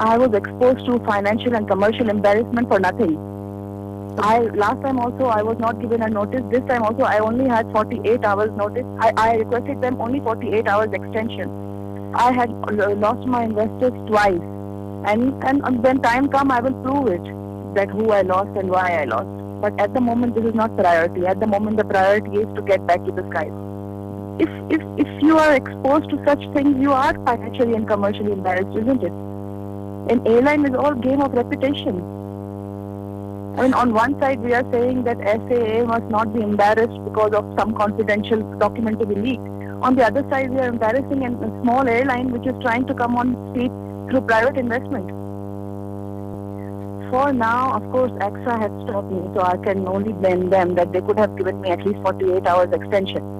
I was exposed to financial and commercial embarrassment for nothing. I last time also I was not given a notice. This time also I only had 48 hours notice. I, I requested them only 48 hours extension. I had lost my investors twice, and and when time come I will prove it that who I lost and why I lost. But at the moment this is not priority. At the moment the priority is to get back to the skies. If if if you are exposed to such things, you are financially and commercially embarrassed, isn't it? An airline is all game of reputation. I mean, on one side, we are saying that SAA must not be embarrassed because of some confidential document to be leaked. On the other side, we are embarrassing a small airline which is trying to come on street through private investment. For now, of course, Acsa had stopped me, so I can only blame them that they could have given me at least 48 hours extension.